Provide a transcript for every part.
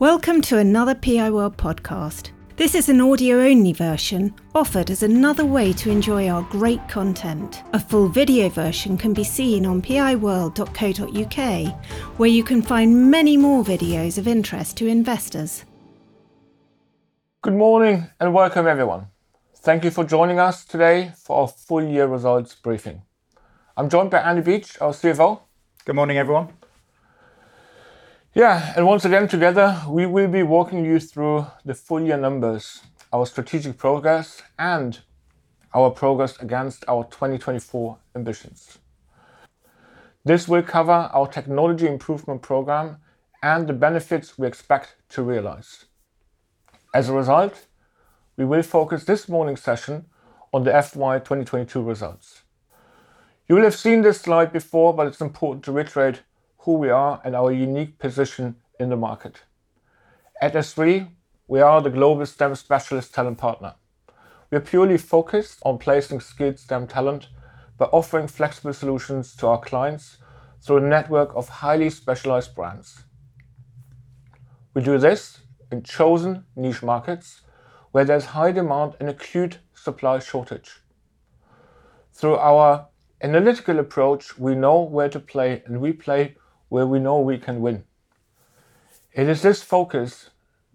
Welcome to another PI World podcast. This is an audio only version offered as another way to enjoy our great content. A full video version can be seen on piworld.co.uk, where you can find many more videos of interest to investors. Good morning and welcome everyone. Thank you for joining us today for our full year results briefing. I'm joined by Andy Beach, our CFO. Good morning, everyone. Yeah, and once again, together, we will be walking you through the full year numbers, our strategic progress, and our progress against our 2024 ambitions. This will cover our technology improvement program and the benefits we expect to realize. As a result, we will focus this morning's session on the FY 2022 results. You will have seen this slide before, but it's important to reiterate who we are and our unique position in the market. At SThree, we are the global STEM specialist talent partner. We are purely focused on placing skilled STEM talent by offering flexible solutions to our clients through a network of highly specialized brands. We do this in chosen niche markets where there's high demand and acute supply shortage. Through our analytical approach, we know where to play, and we play where we know we can win. It is this focus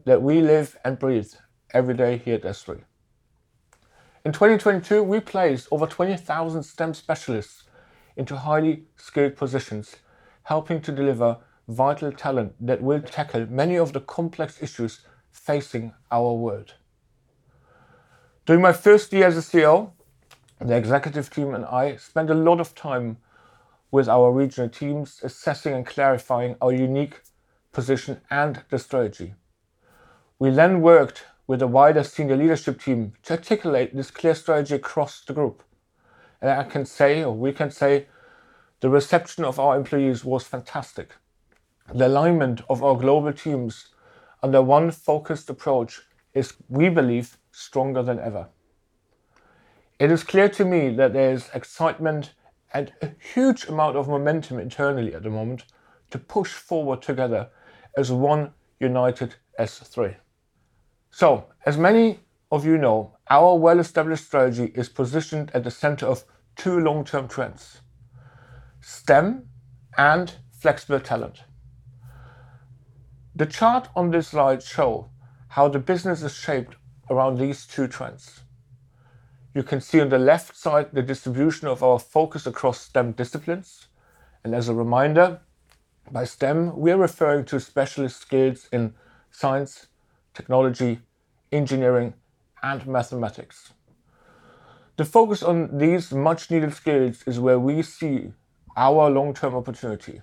that we live and breathe every day here at SThree. In 2022, we placed over 20,000 STEM specialists into highly skilled positions, helping to deliver vital talent that will tackle many of the complex issues facing our world. During my first year as a CEO, the executive team and I spent a lot of time with our regional teams, assessing and clarifying our unique position and the strategy. We then worked with a wider senior leadership team to articulate this clear strategy across the group. And I can say, or we can say, the reception of our employees was fantastic. The alignment of our global teams under one focused approach is, we believe, stronger than ever. It is clear to me that there is excitement and a huge amount of momentum internally at the moment to push forward together as one united SThree. So, as many of you know, our well established strategy is positioned at the center of two long term trends STEM and flexible talent. The chart on this slide show how the business is shaped around these two trends. You can see on the left side the distribution of our focus across STEM disciplines. And as a reminder, by STEM, we are referring to specialist skills in science, technology, engineering, and mathematics. The focus on these much needed skills is where we see our long term opportunity.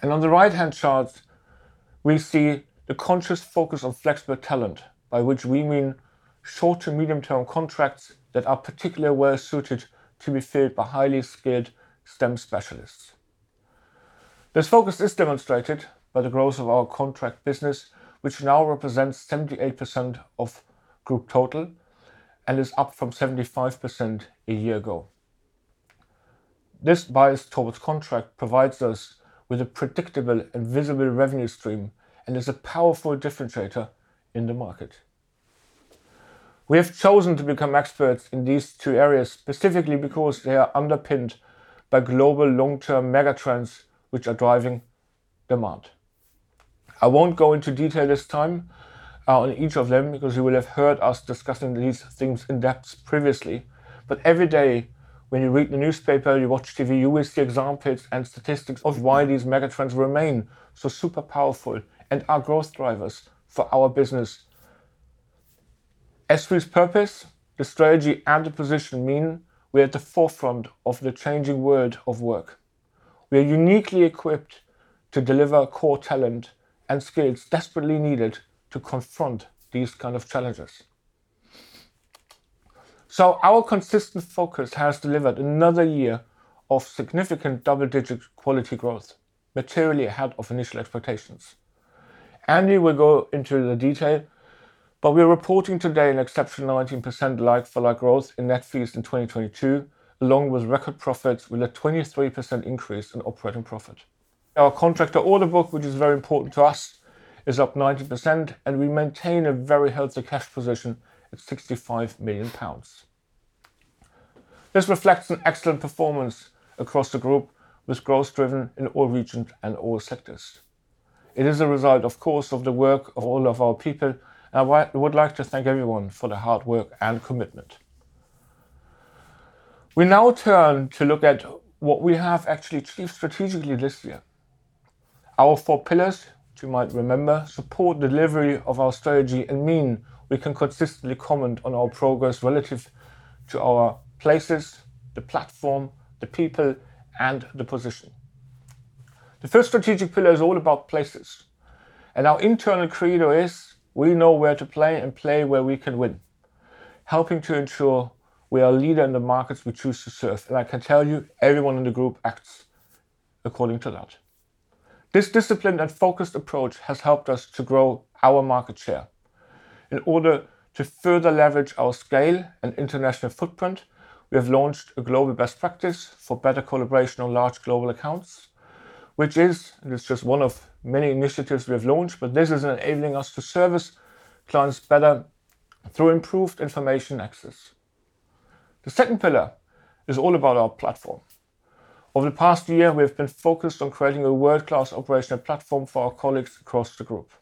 And on the right hand chart, we see the conscious focus on flexible talent, by which we mean short to medium term contracts that are particularly well suited to be filled by highly skilled STEM specialists. This focus is demonstrated by the growth of our contract business, which now represents 78% of group total and is up from 75% a year ago. This bias towards contract provides us with a predictable and visible revenue stream and is a powerful differentiator in the market. We have chosen to become experts in these two areas specifically because they are underpinned by global long term megatrends which are driving demand. I won't go into detail this time uh, on each of them because you will have heard us discussing these things in depth previously. But every day, when you read the newspaper, you watch TV, you will see examples and statistics of why these megatrends remain so super powerful and are growth drivers for our business SThree's purpose, the strategy, and the position mean we're at the forefront of the changing world of work. We are uniquely equipped to deliver core talent and skills desperately needed to confront these kind of challenges. So our consistent focus has delivered another year of significant double-digit quality growth, materially ahead of initial expectations. Andy will go into the detail but we're reporting today an exceptional 19% like-for-like growth in net fees in 2022, along with record profits with a 23% increase in operating profit. Our contractor order book, which is very important to us, is up 90%, and we maintain a very healthy cash position at 65 million pounds. This reflects an excellent performance across the group, with growth driven in all regions and all sectors. It is a result, of course, of the work of all of our people, I would like to thank everyone for their hard work and commitment. We now turn to look at what we have actually achieved strategically this year. Our four pillars, which you might remember, support delivery of our strategy and mean we can consistently comment on our progress relative to our places, the platform, the people, and the position. The first strategic pillar is all about places, and our internal credo is we know where to play and play where we can win, helping to ensure we are a leader in the markets we choose to serve. And I can tell you, everyone in the group acts according to that. This disciplined and focused approach has helped us to grow our market share. In order to further leverage our scale and international footprint, we have launched a global best practice for better collaboration on large global accounts, which is, and it's just one of many initiatives we have launched, but this is enabling us to service clients better through improved information access. The second pillar is all about our platform. Over the past year, we have been focused on creating a world-class operational platform for our colleagues across the group.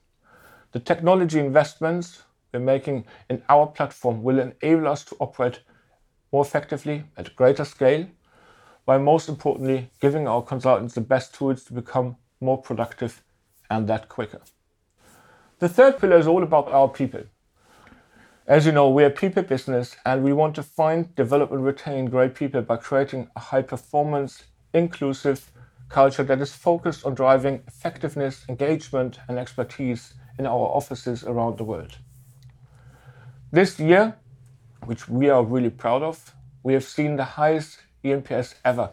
The technology investments we're making in our platform will enable us to operate more effectively at greater scale, while most importantly, giving our consultants the best tools to become more productive and that quicker. The third pillar is all about our people. As you know, we are a people business, and we want to find, develop, and retain great people by creating a high-performance, inclusive culture that is focused on driving effectiveness, engagement, and expertise in our offices around the world. This year, which we are really proud of, we have seen the highest eNPS ever,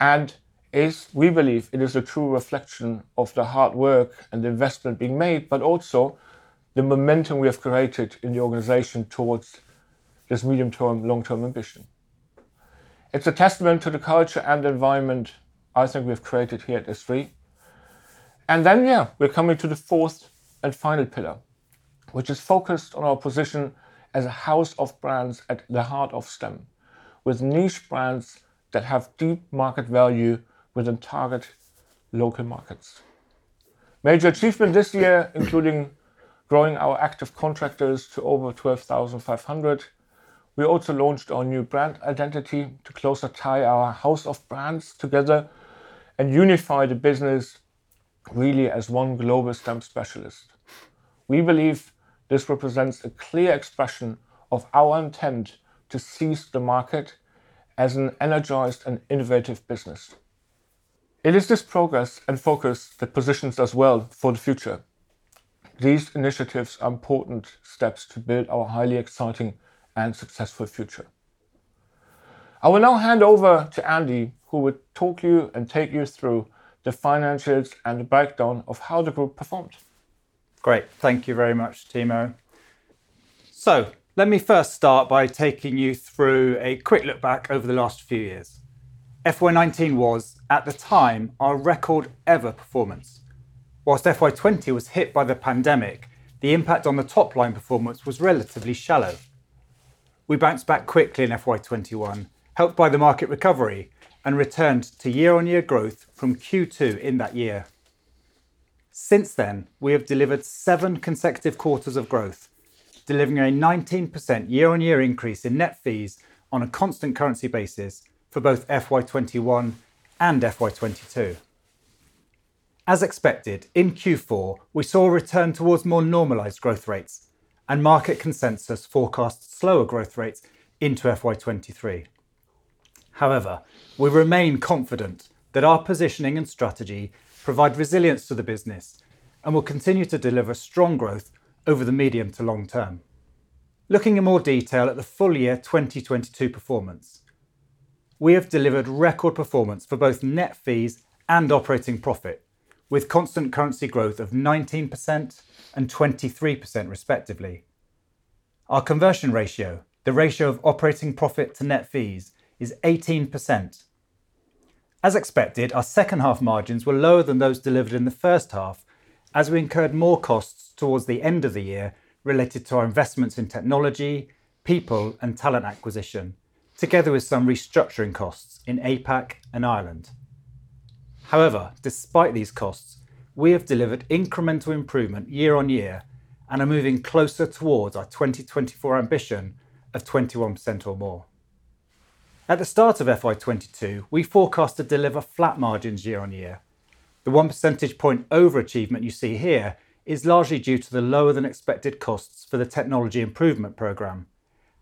and is, we believe it is a true reflection of the hard work and the investment being made, but also the momentum we have created in the organization towards this medium-term, long-term ambition. It's a testament to the culture and environment I think we've created here at SThree. And then, yeah, we're coming to the fourth and final pillar, which is focused on our position as a house of brands at the heart of STEM, with niche brands that have deep market value within target local markets. Major achievement this year, including growing our active contractors to over 12,500. We also launched our new brand identity to closer tie our house of brands together and unify the business really as one global STEM specialist. We believe this represents a clear expression of our intent to seize the market as an energized and innovative business. It is this progress and focus that positions us well for the future. These initiatives are important steps to build our highly exciting and successful future. I will now hand over to Andy, who will talk you and take you through the financials and the breakdown of how the group performed. Great. Thank you very much, Timo. So let me first start by taking you through a quick look back over the last few years. FY19 was, at the time, our record ever performance. Whilst FY20 was hit by the pandemic, the impact on the top line performance was relatively shallow. We bounced back quickly in FY21, helped by the market recovery, and returned to year-on-year growth from Q2 in that year. Since then, we have delivered seven consecutive quarters of growth, delivering a 19% year-on-year increase in net fees on a constant currency basis for both FY21 and FY22. As expected, in Q4, we saw a return towards more normalized growth rates, and market consensus forecasts slower growth rates into FY23. However, we remain confident that our positioning and strategy provide resilience to the business and will continue to deliver strong growth over the medium to long term. Looking in more detail at the full year 2022 performance, we have delivered record performance for both net fees and operating profit, with constant currency growth of 19% and 23% respectively. Our conversion ratio, the ratio of operating profit to net fees, is 18%, as expected, our second half margins were lower than those delivered in the first half as we incurred more costs towards the end of the year related to our investments in technology, people, and talent acquisition, together with some restructuring costs in APAC and Ireland. However, despite these costs, we have delivered incremental improvement year-on-year and are moving closer towards our 2024 ambition of 21% or more. At the start of FY 2022, we forecast to deliver flat margins year-on-year. The 1 percentage point overachievement you see here is largely due to the lower than expected costs for the Technology Improvement Programme.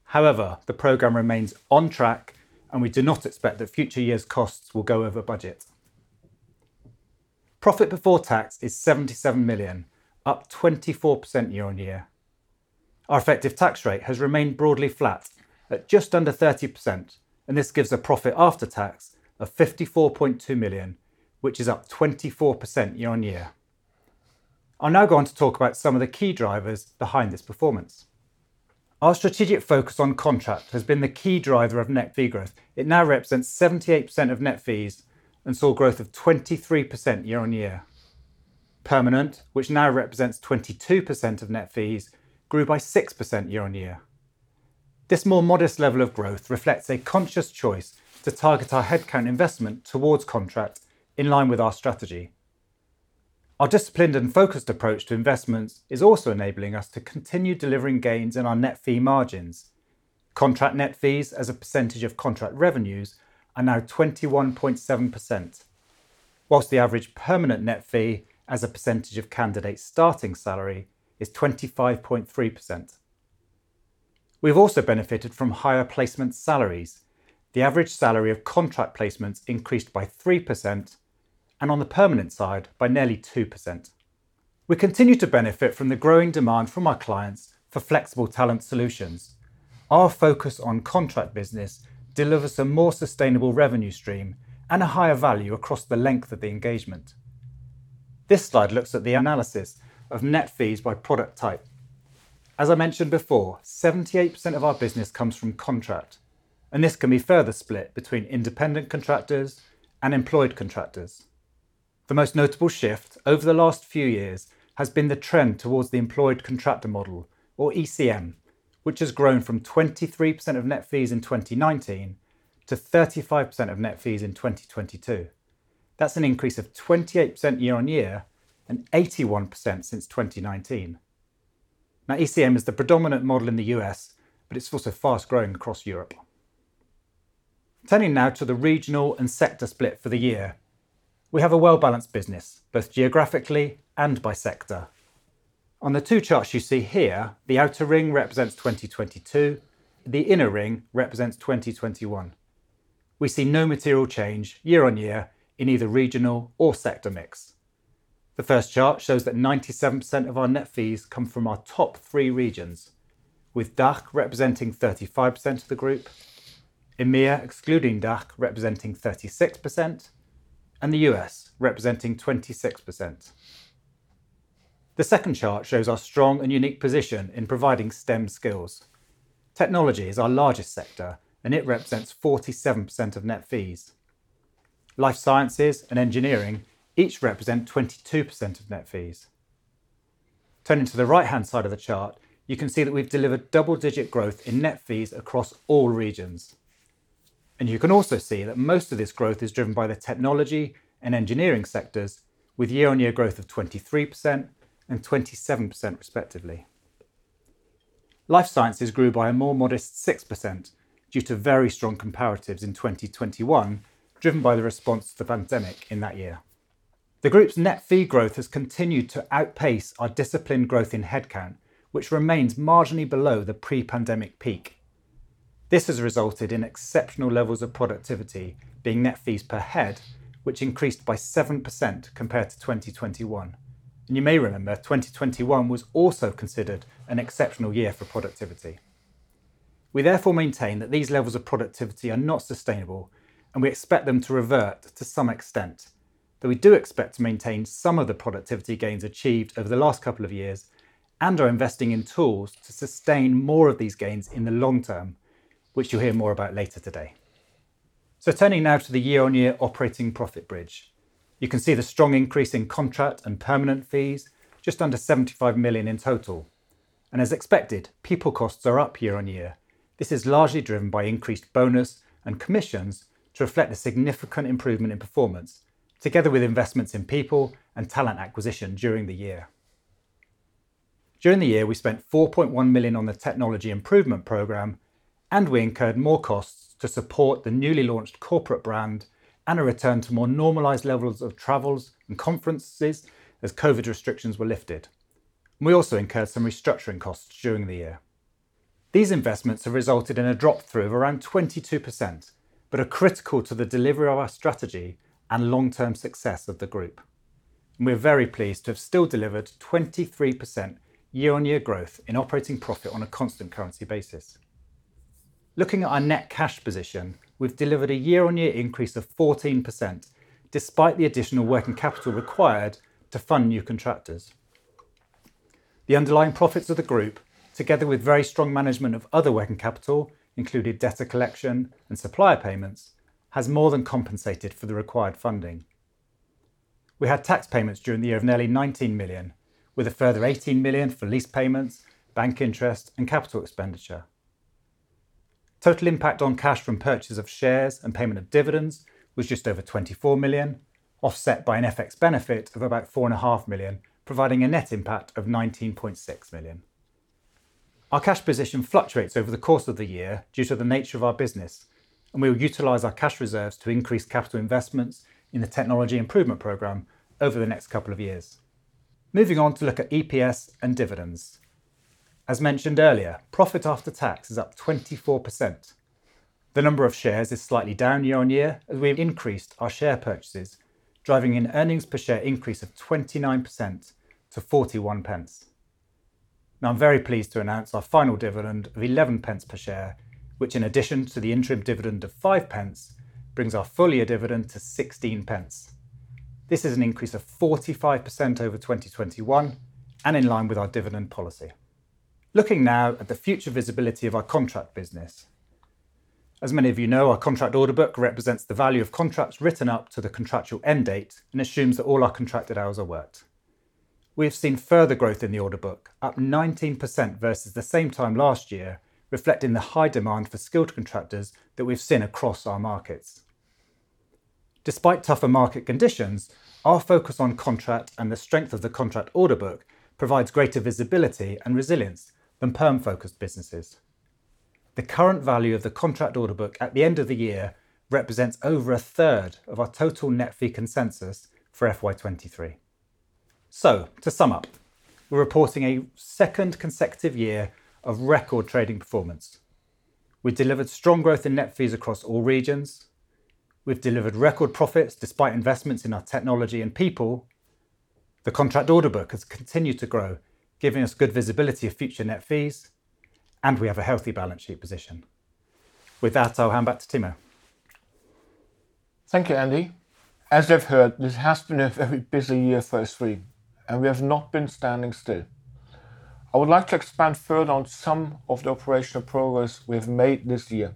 However, the program remains on track, and we do not expect that future years' costs will go over budget. Profit before tax is 77 million, up 24% year-on-year. Our effective tax rate has remained broadly flat at just under 30%, and this gives a profit after tax of 54.2 million, which is up 24% year-on-year. I'll now go on to talk about some of the key drivers behind this performance. Our strategic focus on contract has been the key driver of net fee growth. It now represents 78% of net fees and saw growth of 23% year-on-year. Permanent, which now represents 22% of net fees, grew by 6% year-on-year. This more modest level of growth reflects a conscious choice to target our headcount investment towards contract in line with our strategy. Our disciplined and focused approach to investments is also enabling us to continue delivering gains in our net fee margins. Contract net fees as a percentage of contract revenues are now 21.7%, whilst the average permanent net fee as a percentage of candidate starting salary is 25.3%. We've also benefited from higher placement salaries. The average salary of contract placements increased by 3%, and on the permanent side by nearly 2%. We continue to benefit from the growing demand from our clients for flexible talent solutions. Our focus on contract business delivers a more sustainable revenue stream and a higher value across the length of the engagement. This slide looks at the analysis of net fees by product type. As I mentioned before, 78% of our business comes from contract, and this can be further split between independent contractors and employed contractors. The most notable shift over the last few years has been the trend towards the employed contractor model, or ECM, which has grown from 23% of net fees in 2019 to 35% of net fees in 2022. That's an increase of 28% year-on-year and 81% since 2019. Now, ECM is the predominant model in the U.S., but it's also fast-growing across Europe. Turning now to the regional and sector split for the year. We have a well-balanced business, both geographically and by sector. On the two charts you see here, the outer ring represents 2022, the inner ring represents 2021. We see no material change year-on-year in either regional or sector mix. The first chart shows that 97% of our net fees come from our top three regions, with DACH representing 35% of the group, EMEA excluding DACH representing 36%, and the U.S. representing 26%. The second chart shows our strong and unique position in providing STEM skills. Technology is our largest sector, and it represents 47% of net fees. Life sciences and engineering each represent 22% of net fees. Turning to the right-hand side of the chart, you can see that we've delivered double-digit growth in net fees across all regions. And you can also see that most of this growth is driven by the technology and engineering sectors, with year-on-year growth of 23% and 27% respectively. Life sciences grew by a more modest 6% due to very strong comparatives in 2021, driven by the response to the pandemic in that year. The group's net fee growth has continued to outpace our disciplined growth in headcount, which remains marginally below the pre-pandemic peak. This has resulted in exceptional levels of productivity being net fees per head, which increased by 7% compared to 2021. And You may remember 2021 was also considered an exceptional year for productivity. We therefore maintain that these levels of productivity are not sustainable, and we expect them to revert to some extent. Though we do expect to maintain some of the productivity gains achieved over the last couple of years and are investing in tools to sustain more of these gains in the long term, which you'll hear more about later today. So turning now to the year-on-year operating profit bridge. You can see the strong increase in contract and permanent fees just under 75 million in total. And as expected, people costs are up year on year. This is largely driven by increased bonus and commissions to reflect the significant improvement in performance, together with investments in people and talent acquisition during the year. During the year, we spent 4.1 million on the technology improvement program, and we incurred more costs to support the newly launched corporate brand and a return to more normalized levels of travels and conferences as COVID restrictions were lifted. We also incurred some restructuring costs during the year. These investments have resulted in a drop through of around 22%, but are critical to the delivery of our strategy and long-term success of the group. We're very pleased to have still delivered 23% year-on-year growth in operating profit on a constant currency basis. Looking at our net cash position, we've delivered a year-on-year increase of 14%, despite the additional working capital required to fund new contractors. The underlying profits of the group, together with very strong management of other working capital, including debtor collection and supplier payments, has more than compensated for the required funding. We had tax payments during the year of nearly 19 million, with a further 18 million for lease payments, bank interest, and capital expenditure. Total impact on cash from purchase of shares and payment of dividends was just over 24 million, offset by an FX benefit of about 4.5 million, providing a net impact of 19.6 million. Our cash position fluctuates over the course of the year due to the nature of our business, and we will utilize our cash reserves to increase capital investments in the technology improvement program over the next couple of years. Moving on to look at EPS and dividends. As mentioned earlier, profit after tax is up 24%. The number of shares is slightly down year-on-year as we've increased our share purchases, driving an earnings per share increase of 29% to 0.41. Now, I'm very pleased to announce our final dividend of 0.11 per share, which in addition to the interim dividend of 0.05, brings our full year dividend to 0.16. This is an increase of 45% over 2021 and in line with our dividend policy. Looking now at the future visibility of our contract business. As many of you know, our contract order book represents the value of contracts written up to the contractual end date and assumes that all our contracted hours are worked. We have seen further growth in the order book, up 19% versus the same time last year, reflecting the high demand for skilled contractors that we've seen across our markets. Despite tougher market conditions, our focus on contract and the strength of the contract order book provides greater visibility and resilience than perm-focused businesses. The current value of the contract order book at the end of the year represents over a third of our total net fee consensus for FY 2023. To sum up, we're reporting a second consecutive year of record trading performance. We delivered strong growth in net fees across all regions. We've delivered record profits despite investments in our technology and people. The contract order book has continued to grow, giving us good visibility of future net fees, and we have a healthy balance sheet position. With that, I'll hand back to Timo. Thank you, Andy. As you've heard, this has been a very busy year for SThree, and we have not been standing still. I would like to expand further on some of the operational progress we have made this year.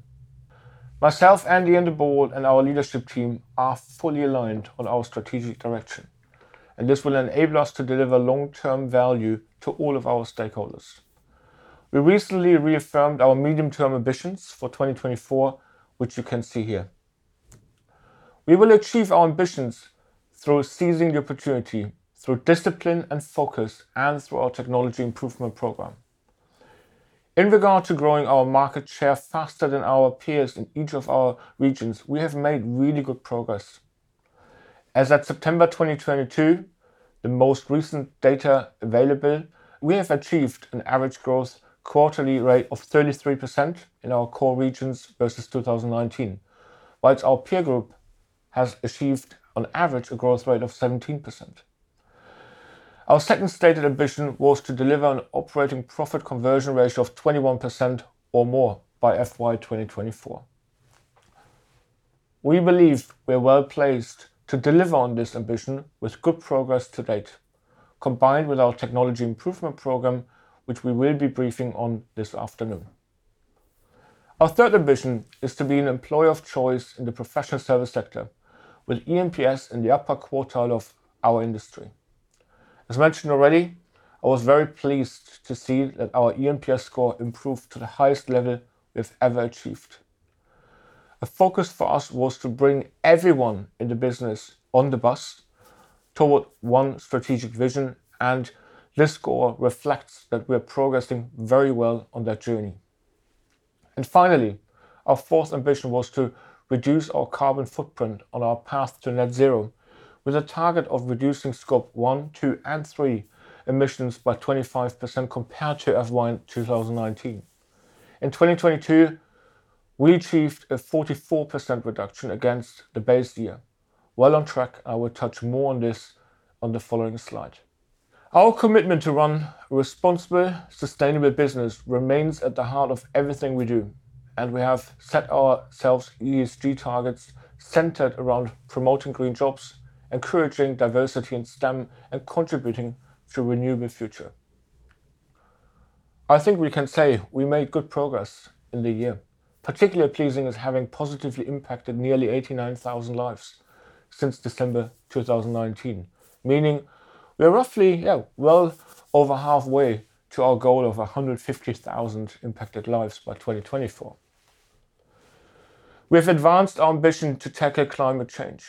Myself, Andy, and the board and our leadership team are fully aligned on our strategic direction, and this will enable us to deliver long-term value to all of our stakeholders. We recently reaffirmed our medium-term ambitions for 2024, which you can see here. We will achieve our ambitions through seizing the opportunity, through discipline and focus, and through our technology improvement program. In regard to growing our market share faster than our peers in each of our regions, we have made really good progress. As at September 2022, the most recent data available, we have achieved an average growth quarterly rate of 33% in our core regions versus 2019, while our peer group has achieved on average a growth rate of 17%. Our second stated ambition was to deliver an operating profit conversion ratio of 21% or more by FY 2024. We believe we're well-placed to deliver on this ambition with good progress to date, combined with our technology improvement program, which we will be briefing on this afternoon. Our third ambition is to be an employer of choice in the professional service sector with eNPS in the upper quartile of our industry. As mentioned already, I was very pleased to see that our eNPS score improved to the highest level we've ever achieved. A focus for us was to bring everyone in the business on the bus toward one strategic vision, and this score reflects that we're progressing very well on that journey. And finally, our fourth ambition was to reduce our carbon footprint on our path to net zero with a target of reducing scope 1, 2, and 3 emissions by 25% compared to FY 2019. In 2022, we achieved a 44% reduction against the base year. Well on track, I will touch more on this on the following slide. Our commitment to run a responsible, sustainable business remains at the heart of everything we do, and we have set ourselves ESG targets centered around promoting green jobs, encouraging diversity in STEM, and contributing to a renewable future. I think we can say we made good progress in the year. Particularly pleasing is having positively impacted nearly 89,000 lives since December 2019, meaning we're roughly yeah, well over halfway to our goal of 150,000 impacted lives by 2024. We have advanced our ambition to tackle climate change.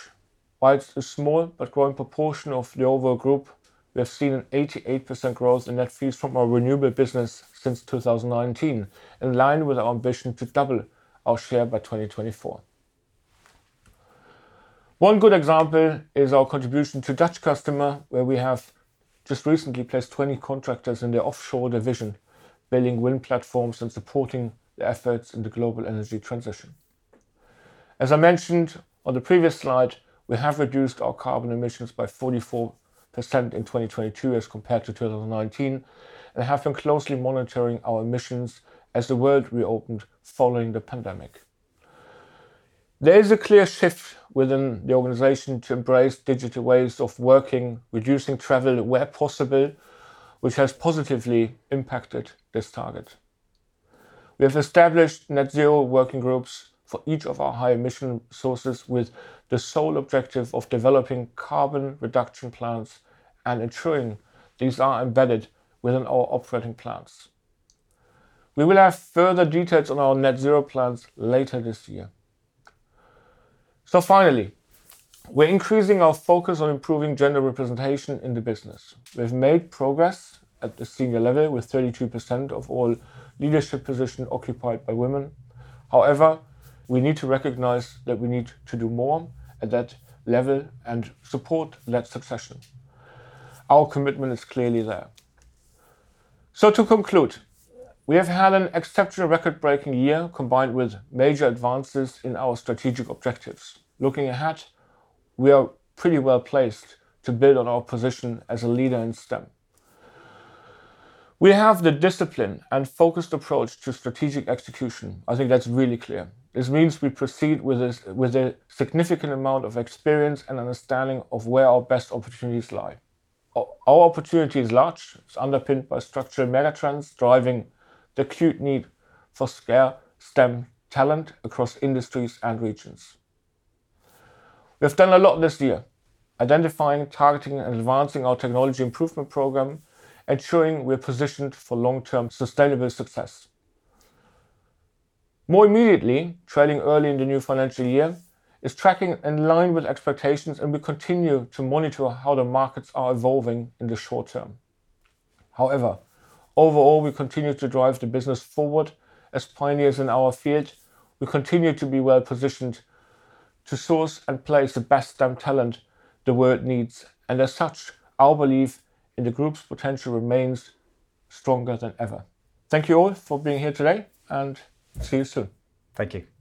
While it's a small but growing proportion of the overall group, we have seen an 88% growth in net fees from our renewable business since 2019, in line with our ambition to double our share by 2024. One good example is our contribution to Dutch customer, where we have just recently placed 20 contractors in the offshore division, building wind platforms and supporting the efforts in the global energy transition. As I mentioned on the previous slide, we have reduced our carbon emissions by 44% in 2022 as compared to 2019, and have been closely monitoring our emissions as the world reopened following the pandemic. There is a clear shift within the organization to embrace digital ways of working, reducing travel where possible, which has positively impacted this target. We have established net zero working groups for each of our high emission sources with the sole objective of developing carbon reduction plans and ensuring these are embedded within our operating plans. We will have further details on our net zero plans later this year. So finally, we're increasing our focus on improving gender representation in the business. We've made progress at the senior level with 32% of all leadership positions occupied by women. However, we need to recognize that we need to do more at that level and support that succession. Our commitment is clearly there. So to conclude, we have had an exceptional record-breaking year combined with major advances in our strategic objectives. Looking ahead, we are pretty well placed to build on our position as a leader in STEM. We have the discipline and focused approach to strategic execution. I think that's really clear. This means we proceed with a significant amount of experience and understanding of where our best opportunities lie. Our opportunity is large. It's underpinned by structural megatrends driving the acute need for scarce STEM talent across industries and regions. We have done a lot this year, identifying, targeting, and advancing our technology improvement program, ensuring we're positioned for long-term sustainable success. More immediately, trailing early in the new financial year is tracking in line with expectations, and we continue to monitor how the markets are evolving in the short term. However, overall, we continue to drive the business forward as pioneers in our field. We continue to be well positioned to source and place the best STEM talent the world needs, and as such, our belief in the group's potential remains stronger than ever. Thank you all for being here today, and see you soon. Thank you.